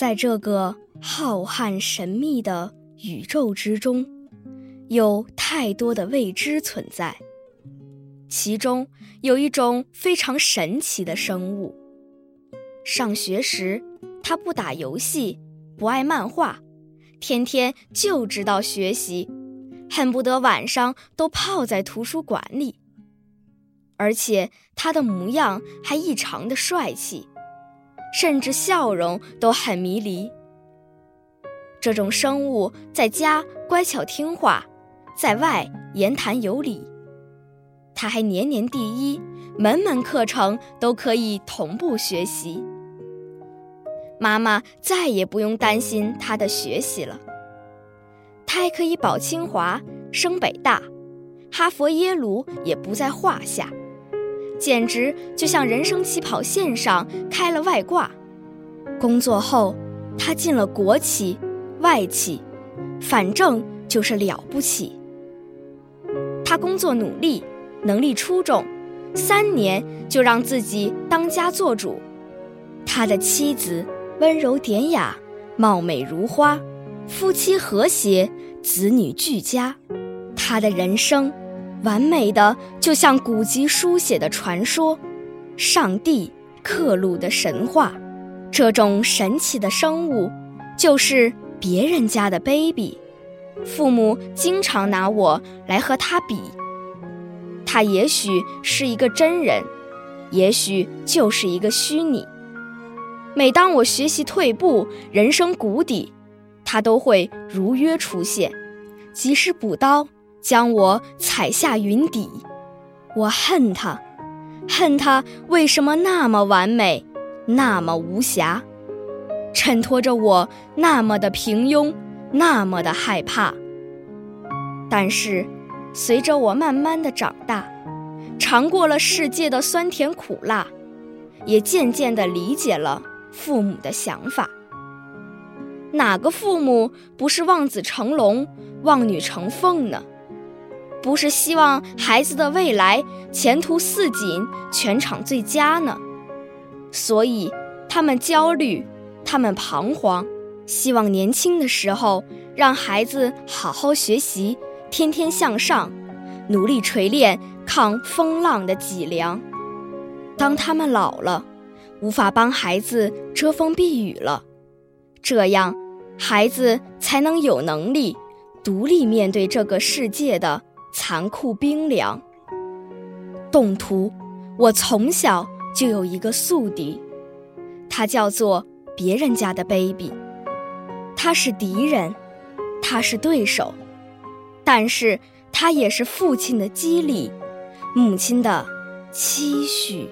在这个浩瀚神秘的宇宙之中，有太多的未知存在。其中有一种非常神奇的生物。上学时，他不打游戏，不爱漫画，天天就知道学习，恨不得晚上都泡在图书馆里。而且他的模样还异常的帅气，甚至笑容都很迷离。这种生物在家乖巧听话，在外言谈有礼。他还年年第一，门门课程都可以同步学习。妈妈再也不用担心他的学习了。他还可以保清华、升北大，哈佛、耶鲁也不在话下，简直就像人生起跑线上开了外挂。工作后，他进了国企、外企，反正就是了不起。他工作努力。能力出众，三年就让自己当家做主。他的妻子温柔典雅，貌美如花，夫妻和谐，子女俱佳。他的人生完美的就像古籍书写的传说，上帝刻录的神话。这种神奇的生物，就是别人家的 baby。父母经常拿我来和他比。他也许是一个真人，也许就是一个虚拟。每当我学习退步、人生谷底，他都会如约出现，及时补刀，将我踩下云底。我恨他，恨他为什么那么完美，那么无瑕，衬托着我那么的平庸，那么的害怕。但是。随着我慢慢的长大，尝过了世界的酸甜苦辣，也渐渐的理解了父母的想法。哪个父母不是望子成龙、望女成凤呢？不是希望孩子的未来前途似锦、全场最佳呢？所以他们焦虑，他们彷徨，希望年轻的时候让孩子好好学习。天天向上，努力锤炼抗风浪的脊梁。当他们老了，无法帮孩子遮风避雨了，这样孩子才能有能力独立面对这个世界的残酷冰凉。动图，我从小就有一个宿敌，他叫做别人家的 baby，他是敌人，他是对手。但是，他也是父亲的激励，母亲的期许。